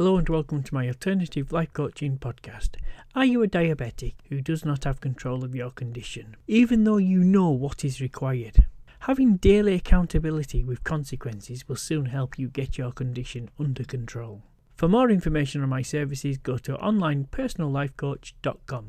Hello and welcome to my alternative life coaching podcast. Are you a diabetic who does not have control of your condition, even though you know what is required? Having daily accountability with consequences will soon help you get your condition under control. For more information on my services, go to onlinepersonallifecoach.com.